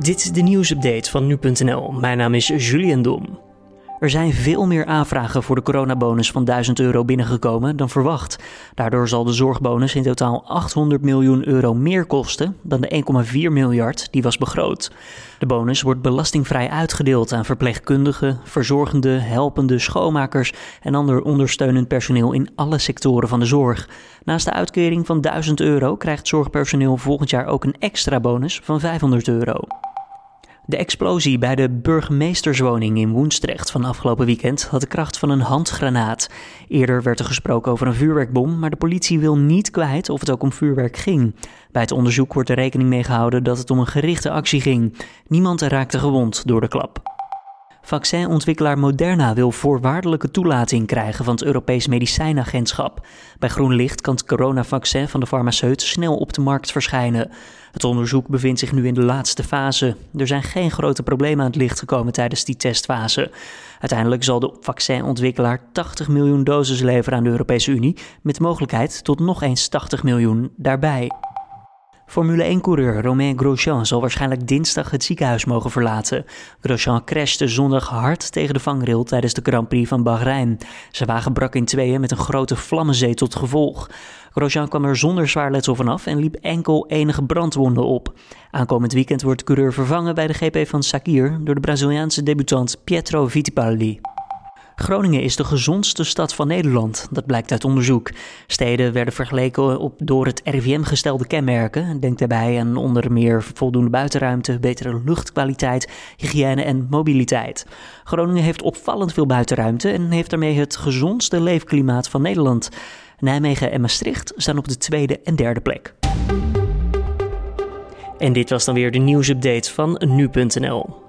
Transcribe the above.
Dit is de nieuwsupdate van nu.nl. Mijn naam is Julian Dom. Er zijn veel meer aanvragen voor de coronabonus van 1000 euro binnengekomen dan verwacht. Daardoor zal de zorgbonus in totaal 800 miljoen euro meer kosten dan de 1,4 miljard die was begroot. De bonus wordt belastingvrij uitgedeeld aan verpleegkundigen, verzorgenden, helpende, schoonmakers en ander ondersteunend personeel in alle sectoren van de zorg. Naast de uitkering van 1000 euro krijgt zorgpersoneel volgend jaar ook een extra bonus van 500 euro. De explosie bij de burgemeesterswoning in Woensdrecht van afgelopen weekend had de kracht van een handgranaat. Eerder werd er gesproken over een vuurwerkbom, maar de politie wil niet kwijt of het ook om vuurwerk ging. Bij het onderzoek wordt er rekening mee gehouden dat het om een gerichte actie ging. Niemand raakte gewond door de klap. Vaccinontwikkelaar Moderna wil voorwaardelijke toelating krijgen van het Europees Medicijnagentschap. Bij groen licht kan het coronavaccin van de farmaceut snel op de markt verschijnen. Het onderzoek bevindt zich nu in de laatste fase. Er zijn geen grote problemen aan het licht gekomen tijdens die testfase. Uiteindelijk zal de vaccinontwikkelaar 80 miljoen doses leveren aan de Europese Unie, met mogelijkheid tot nog eens 80 miljoen daarbij. Formule 1-coureur Romain Grosjean zal waarschijnlijk dinsdag het ziekenhuis mogen verlaten. Grosjean crashte zondag hard tegen de vangrail tijdens de Grand Prix van Bahrein. Zijn wagen brak in tweeën met een grote vlammenzee tot gevolg. Grosjean kwam er zonder zwaar letsel vanaf en liep enkel enige brandwonden op. Aankomend weekend wordt de coureur vervangen bij de GP van Sakir door de Braziliaanse debutant Pietro Fittipaldi. Groningen is de gezondste stad van Nederland, dat blijkt uit onderzoek. Steden werden vergeleken op door het RIVM gestelde kenmerken. Denk daarbij aan onder meer voldoende buitenruimte, betere luchtkwaliteit, hygiëne en mobiliteit. Groningen heeft opvallend veel buitenruimte en heeft daarmee het gezondste leefklimaat van Nederland. Nijmegen en Maastricht staan op de tweede en derde plek. En dit was dan weer de nieuwsupdate van nu.nl.